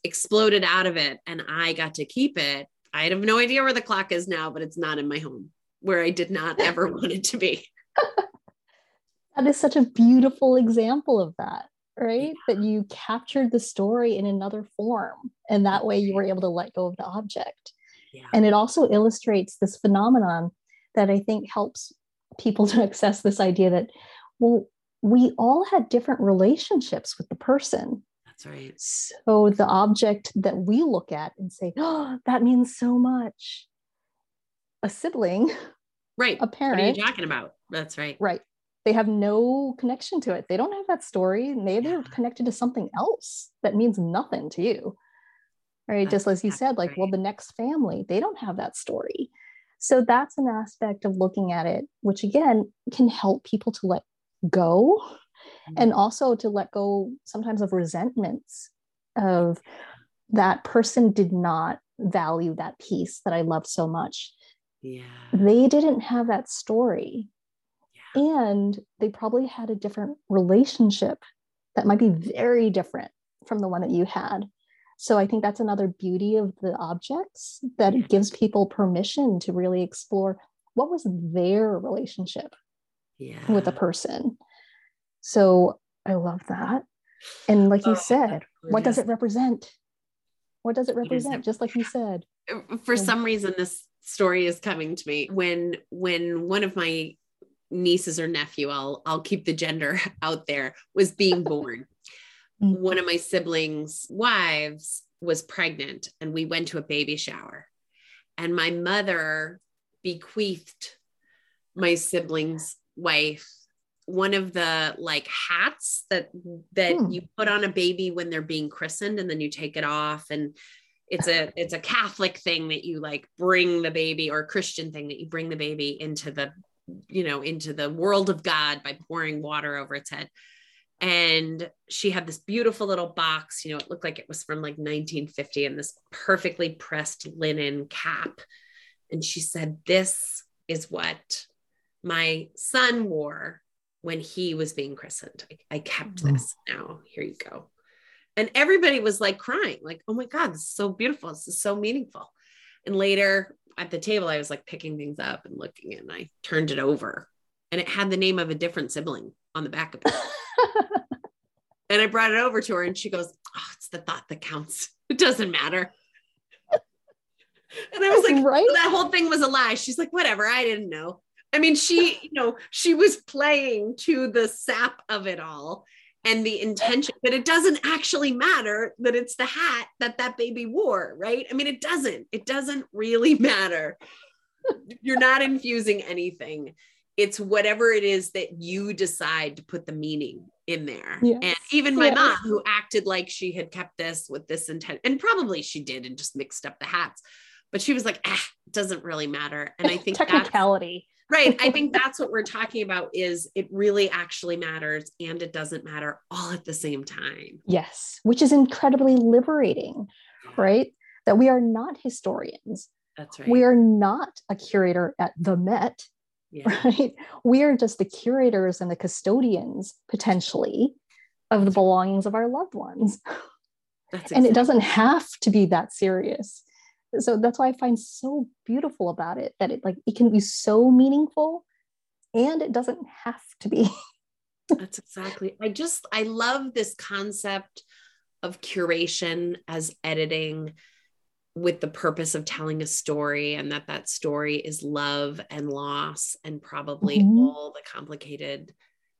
A: exploded out of it. And I got to keep it. I have no idea where the clock is now, but it's not in my home where I did not ever want it to be.
B: that is such a beautiful example of that, right? Yeah. That you captured the story in another form. And that way you were able to let go of the object. Yeah. And it also illustrates this phenomenon that I think helps people to access this idea that, well, we all had different relationships with the person.
A: That's right.
B: So the object that we look at and say, oh, that means so much. A sibling,
A: right?
B: A parent.
A: What are you talking about? That's right.
B: Right. They have no connection to it. They don't have that story. Maybe yeah. they're connected to something else that means nothing to you. Right. That's Just as you said, like, right. well, the next family, they don't have that story. So that's an aspect of looking at it, which again can help people to let go mm-hmm. and also to let go sometimes of resentments of that person did not value that piece that I loved so much.
A: Yeah.
B: They didn't have that story. Yeah. And they probably had a different relationship that might be very different from the one that you had. So I think that's another beauty of the objects that it gives people permission to really explore what was their relationship
A: yeah.
B: with a person. So I love that. And like you oh, said, what does it represent? What does it represent? Just like you said.
A: For some reason, this story is coming to me when when one of my nieces or nephew, I'll I'll keep the gender out there, was being born. Mm-hmm. One of my siblings' wives was pregnant, and we went to a baby shower. And my mother bequeathed my sibling's wife one of the like hats that that hmm. you put on a baby when they're being christened and then you take it off and it's a it's a catholic thing that you like bring the baby or christian thing that you bring the baby into the you know into the world of god by pouring water over its head. And she had this beautiful little box you know it looked like it was from like 1950 and this perfectly pressed linen cap. And she said this is what my son wore when he was being christened. I, I kept mm-hmm. this. Now here you go and everybody was like crying like oh my god this is so beautiful this is so meaningful and later at the table i was like picking things up and looking and i turned it over and it had the name of a different sibling on the back of it And I brought it over to her and she goes, Oh, it's the thought that counts. It doesn't matter. And I was like, right? that whole thing was a lie. She's like, whatever, I didn't know. I mean, she, you know, she was playing to the sap of it all and the intention, but it doesn't actually matter that it's the hat that that baby wore, right? I mean, it doesn't, it doesn't really matter. You're not infusing anything. It's whatever it is that you decide to put the meaning in there. Yes. And even my yes. mom, who acted like she had kept this with this intent, and probably she did and just mixed up the hats, but she was like, ah, it doesn't really matter. And I think
B: technicality.
A: Right. I think that's what we're talking about is it really actually matters and it doesn't matter all at the same time.
B: Yes, which is incredibly liberating, right? That we are not historians.
A: That's right.
B: We are not a curator at the Met yeah. right? We are just the curators and the custodians potentially of the belongings of our loved ones. Exactly. And it doesn't have to be that serious. So that's why I find so beautiful about it that it like it can be so meaningful and it doesn't have to be.
A: that's exactly. I just I love this concept of curation as editing with the purpose of telling a story and that that story is love and loss and probably mm-hmm. all the complicated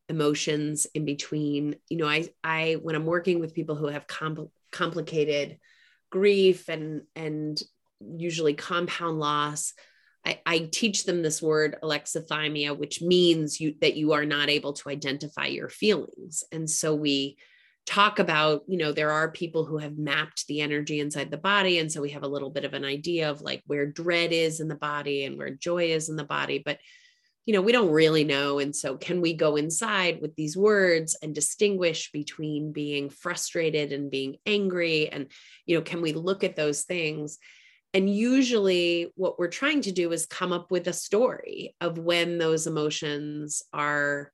A: emotions in between you know i i when i'm working with people who have compl- complicated grief and and usually compound loss. I, I, teach them this word alexithymia which means you that you are not able to identify your feelings. And so we talk about you know there are people who have mapped the energy inside the body. And so we have a little bit of an idea of like where dread is in the body and where joy is in the body. But you know we don't really know. And so can we go inside with these words and distinguish between being frustrated and being angry? And you know can we look at those things and usually what we're trying to do is come up with a story of when those emotions are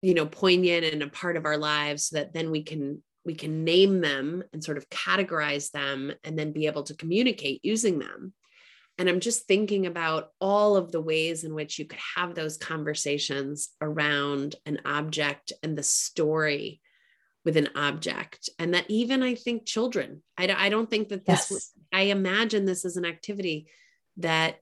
A: you know poignant and a part of our lives so that then we can we can name them and sort of categorize them and then be able to communicate using them. And i'm just thinking about all of the ways in which you could have those conversations around an object and the story with an object and that even i think children i, I don't think that this yes. i imagine this as an activity that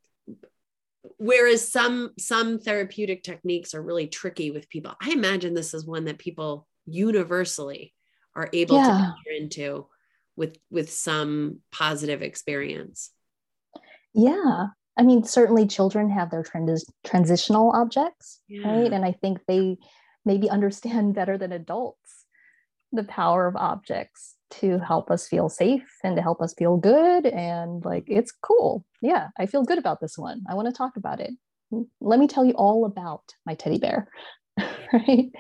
A: whereas some some therapeutic techniques are really tricky with people i imagine this is one that people universally are able yeah. to enter into with with some positive experience
B: yeah i mean certainly children have their trans- transitional objects yeah. right and i think they maybe understand better than adults the power of objects to help us feel safe and to help us feel good. And like, it's cool. Yeah, I feel good about this one. I want to talk about it. Let me tell you all about my teddy bear. right.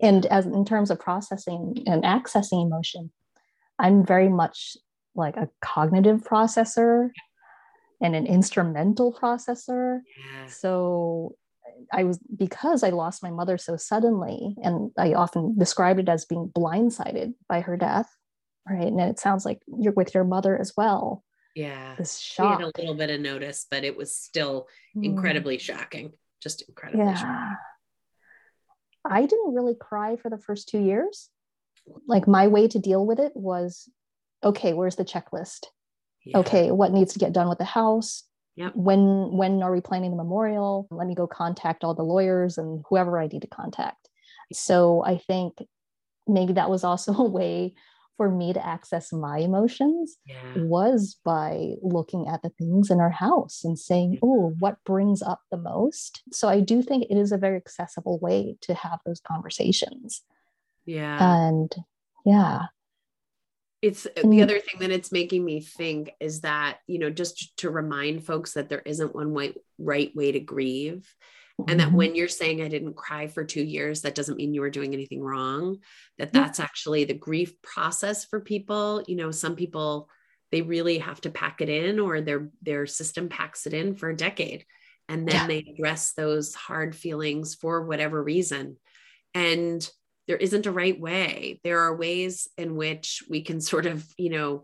B: And as in terms of processing and accessing emotion, I'm very much like a cognitive processor and an instrumental processor. Yeah. So I was because I lost my mother so suddenly, and I often described it as being blindsided by her death right and it sounds like you're with your mother as well
A: yeah this shock she had a little bit of notice but it was still mm. incredibly mm. shocking just incredibly yeah. Shocking.
B: i didn't really cry for the first two years like my way to deal with it was okay where's the checklist yeah. okay what needs to get done with the house
A: Yep.
B: when when are we planning the memorial let me go contact all the lawyers and whoever i need to contact so i think maybe that was also a way for me to access my emotions yeah. was by looking at the things in our house and saying, oh, what brings up the most? So I do think it is a very accessible way to have those conversations.
A: Yeah.
B: And yeah.
A: It's the other thing that it's making me think is that, you know, just to remind folks that there isn't one way, right way to grieve and that mm-hmm. when you're saying i didn't cry for two years that doesn't mean you were doing anything wrong that that's actually the grief process for people you know some people they really have to pack it in or their their system packs it in for a decade and then yeah. they address those hard feelings for whatever reason and there isn't a right way there are ways in which we can sort of you know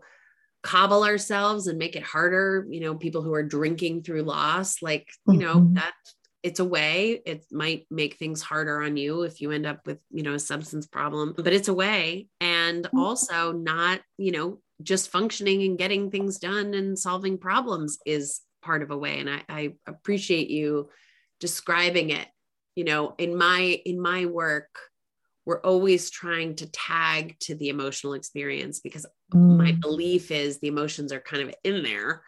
A: cobble ourselves and make it harder you know people who are drinking through loss like you know mm-hmm. that it's a way it might make things harder on you if you end up with you know a substance problem but it's a way and mm-hmm. also not you know just functioning and getting things done and solving problems is part of a way and I, I appreciate you describing it you know in my in my work we're always trying to tag to the emotional experience because mm. my belief is the emotions are kind of in there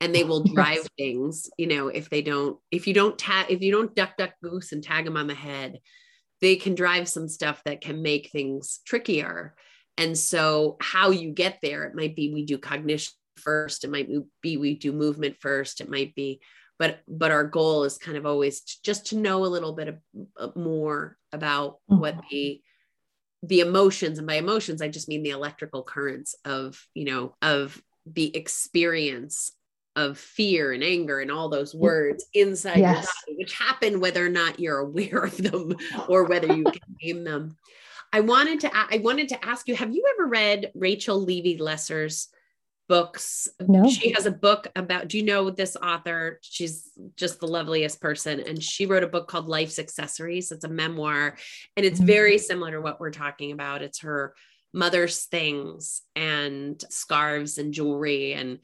A: and they will drive yes. things you know if they don't if you don't tag if you don't duck duck goose and tag them on the head they can drive some stuff that can make things trickier and so how you get there it might be we do cognition first it might be we do movement first it might be but but our goal is kind of always to, just to know a little bit of, uh, more about mm-hmm. what the the emotions and by emotions i just mean the electrical currents of you know of the experience of fear and anger and all those words inside yes. your body, which happen whether or not you're aware of them or whether you can name them. I wanted to I wanted to ask you, have you ever read Rachel Levy Lesser's books?
B: No.
A: She has a book about, do you know this author? She's just the loveliest person. And she wrote a book called Life's Accessories. It's a memoir and it's mm-hmm. very similar to what we're talking about. It's her mother's things and scarves and jewelry and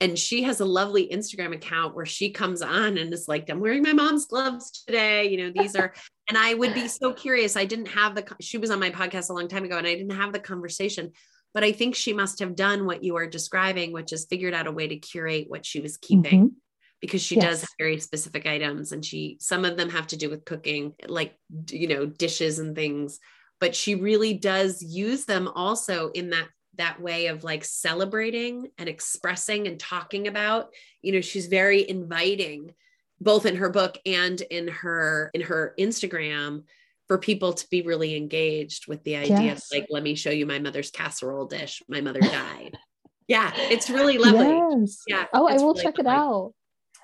A: and she has a lovely Instagram account where she comes on and is like, I'm wearing my mom's gloves today. You know, these are, and I would be so curious. I didn't have the, she was on my podcast a long time ago and I didn't have the conversation, but I think she must have done what you are describing, which is figured out a way to curate what she was keeping. Mm-hmm. Because she yes. does very specific items, and she some of them have to do with cooking, like you know dishes and things. But she really does use them also in that that way of like celebrating and expressing and talking about you know she's very inviting both in her book and in her in her instagram for people to be really engaged with the idea yes. of like let me show you my mother's casserole dish my mother died yeah it's really lovely yes. yeah
B: oh i will
A: really
B: check lovely. it out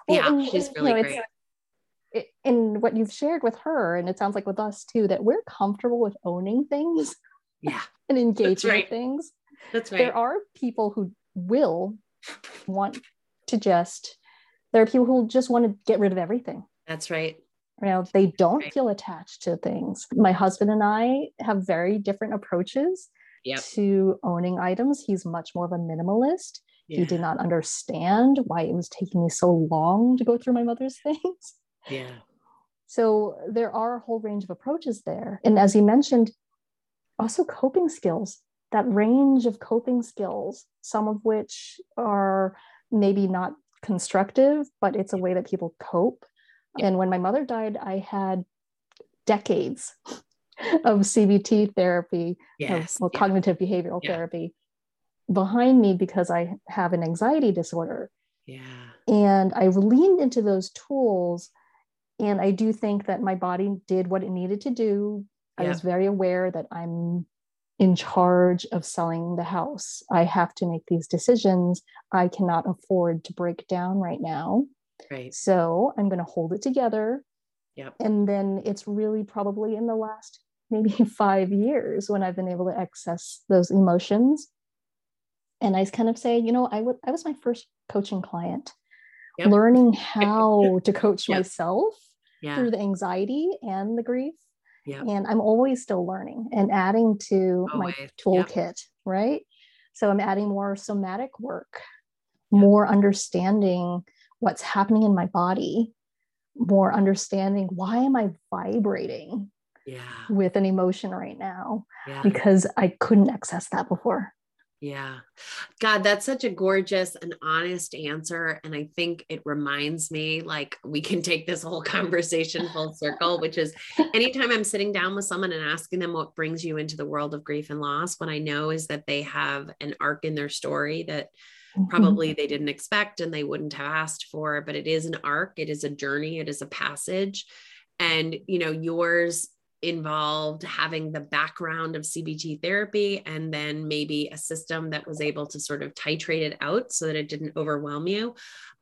A: well, yeah and, she's really you know, great
B: it, in what you've shared with her and it sounds like with us too that we're comfortable with owning things
A: yeah
B: and engaging right. with things
A: that's right.
B: There are people who will want to just, there are people who just want to get rid of everything.
A: That's right.
B: You know, they don't right. feel attached to things. My husband and I have very different approaches
A: yep.
B: to owning items. He's much more of a minimalist. Yeah. He did not understand why it was taking me so long to go through my mother's things.
A: Yeah.
B: So there are a whole range of approaches there. And as you mentioned, also coping skills that range of coping skills, some of which are maybe not constructive, but it's a way that people cope. And when my mother died, I had decades of CBT therapy,
A: yes,
B: of, well, yeah. cognitive behavioral yeah. therapy behind me because I have an anxiety disorder.
A: Yeah.
B: And I leaned into those tools. And I do think that my body did what it needed to do. Yeah. I was very aware that I'm in charge of selling the house. I have to make these decisions. I cannot afford to break down right now.
A: Right.
B: So I'm going to hold it together.
A: Yep.
B: And then it's really probably in the last maybe five years when I've been able to access those emotions. And I kind of say, you know, I would I was my first coaching client, yep. learning how to coach yep. myself
A: yeah.
B: through the anxiety and the grief
A: yeah.
B: and i'm always still learning and adding to always. my toolkit right so i'm adding more somatic work more understanding what's happening in my body more understanding why am i vibrating
A: yeah.
B: with an emotion right now because i couldn't access that before
A: yeah. God, that's such a gorgeous and honest answer. And I think it reminds me like we can take this whole conversation full circle, which is anytime I'm sitting down with someone and asking them what brings you into the world of grief and loss, what I know is that they have an arc in their story that mm-hmm. probably they didn't expect and they wouldn't have asked for, but it is an arc, it is a journey, it is a passage. And, you know, yours involved having the background of CBT therapy and then maybe a system that was able to sort of titrate it out so that it didn't overwhelm you.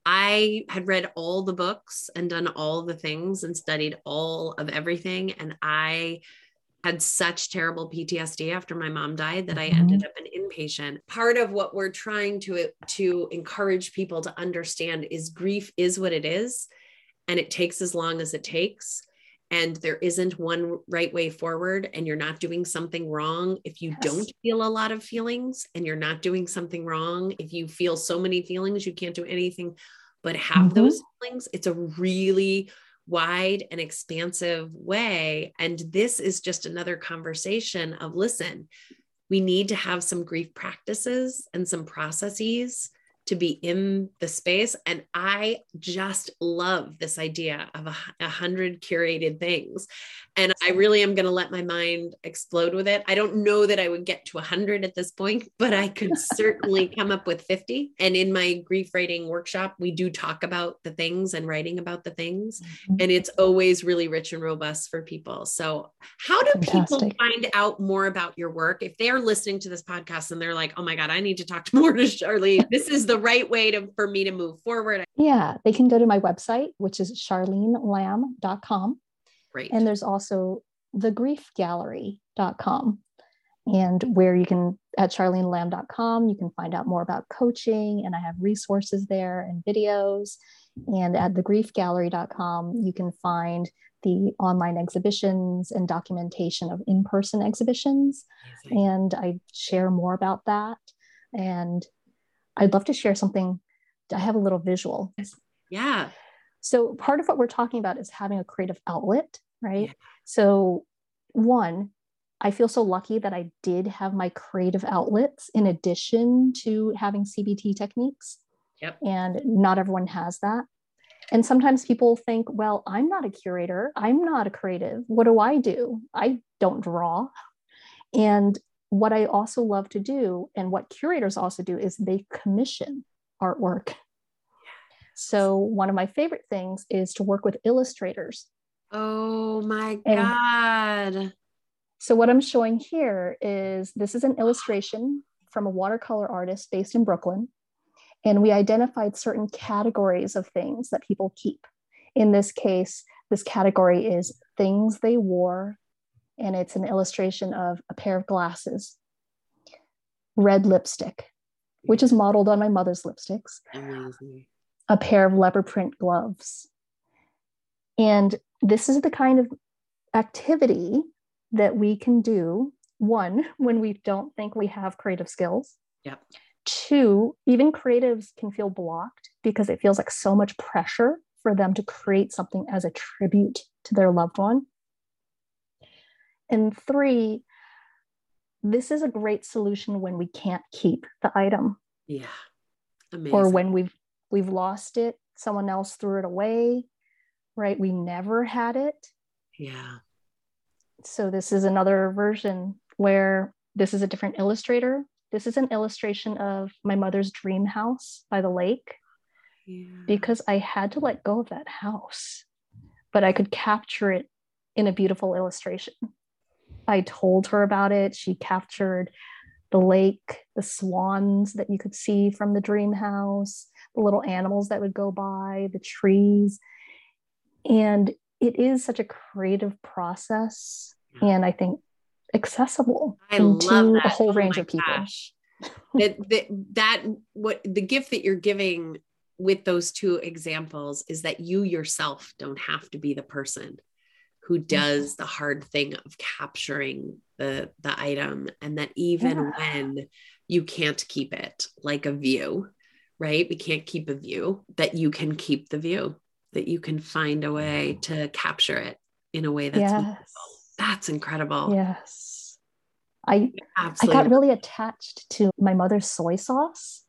A: I had read all the books and done all the things and studied all of everything. And I had such terrible PTSD after my mom died that I mm-hmm. ended up an inpatient. Part of what we're trying to to encourage people to understand is grief is what it is and it takes as long as it takes and there isn't one right way forward and you're not doing something wrong if you yes. don't feel a lot of feelings and you're not doing something wrong if you feel so many feelings you can't do anything but have mm-hmm. those feelings it's a really wide and expansive way. And this is just another conversation of listen we need to have some grief practices and some processes to be in the space. And I just love this idea of a, a hundred curated things. And I really am going to let my mind explode with it. I don't know that I would get to a hundred at this point, but I could certainly come up with 50. And in my grief writing workshop, we do talk about the things and writing about the things. Mm-hmm. And it's always really rich and robust for people. So how do Fantastic. people find out more about your work? If they're listening to this podcast and they're like, oh my God, I need to talk to more to Charlene. This is the the right way to for me to move forward.
B: Yeah, they can go to my website, which is charlenelam.com.
A: Great.
B: And there's also thegriefgallery.com and where you can at charlenelam.com you can find out more about coaching and i have resources there and videos and at thegriefgallery.com you can find the online exhibitions and documentation of in-person exhibitions Amazing. and i share more about that and i'd love to share something i have a little visual
A: yeah
B: so part of what we're talking about is having a creative outlet right yeah. so one I feel so lucky that I did have my creative outlets in addition to having CBT techniques.
A: Yep.
B: And not everyone has that. And sometimes people think, well, I'm not a curator. I'm not a creative. What do I do? I don't draw. And what I also love to do, and what curators also do, is they commission artwork. So, one of my favorite things is to work with illustrators.
A: Oh my God.
B: So what I'm showing here is this is an illustration from a watercolor artist based in Brooklyn. And we identified certain categories of things that people keep. In this case, this category is things they wore, and it's an illustration of a pair of glasses, red lipstick, which is modeled on my mother's lipsticks, Amazing. a pair of leopard print gloves. And this is the kind of activity that we can do one when we don't think we have creative skills
A: yep
B: two even creatives can feel blocked because it feels like so much pressure for them to create something as a tribute to their loved one and three this is a great solution when we can't keep the item
A: yeah
B: Amazing. or when we've we've lost it someone else threw it away right we never had it
A: yeah
B: so this is another version where this is a different illustrator. This is an illustration of my mother's dream house by the lake yeah. because I had to let go of that house, but I could capture it in a beautiful illustration. I told her about it. She captured the lake, the swans that you could see from the dream house, the little animals that would go by, the trees. And it is such a creative process mm. and I think accessible
A: I to
B: a whole oh range of people.
A: that, that that what the gift that you're giving with those two examples is that you yourself don't have to be the person who mm-hmm. does the hard thing of capturing the the item and that even yeah. when you can't keep it like a view right we can't keep a view that you can keep the view that you can find a way to capture it in a way that's
B: yes.
A: that's incredible
B: yes i Absolutely. i got really attached to my mother's soy sauce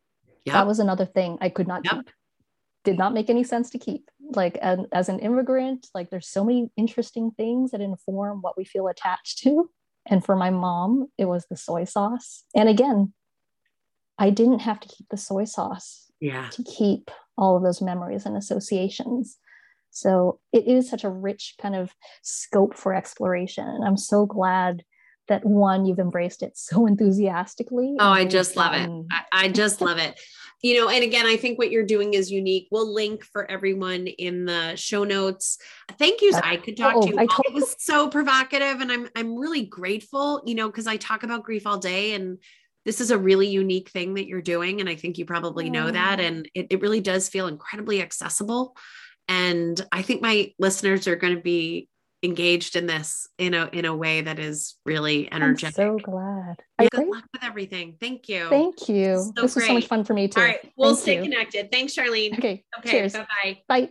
B: yep. that was another thing i could not yep. keep did not make any sense to keep like and as an immigrant like there's so many interesting things that inform what we feel attached to. And for my mom it was the soy sauce. And again i didn't have to keep the soy sauce
A: yeah.
B: to keep all of those memories and associations. So it is such a rich kind of scope for exploration. And i'm so glad that one you've embraced it so enthusiastically
A: oh i just love it. I, I just love it you know and again i think what you're doing is unique. We'll link for everyone in the show notes. Thank you i could talk oh, to you. I told- it was so provocative and i'm i'm really grateful you know because i talk about grief all day and this is a really unique thing that you're doing and i think you probably know mm. that and it, it really does feel incredibly accessible. And i think my listeners are going to be engaged in this in a in a way that is really energetic.
B: I'm so glad.
A: Yeah, good luck with everything. Thank you.
B: Thank you. So this great. was so much fun for me too.
A: All right, we'll Thank stay you. connected. Thanks, Charlene.
B: Okay.
A: Okay. Bye-bye.
B: Bye.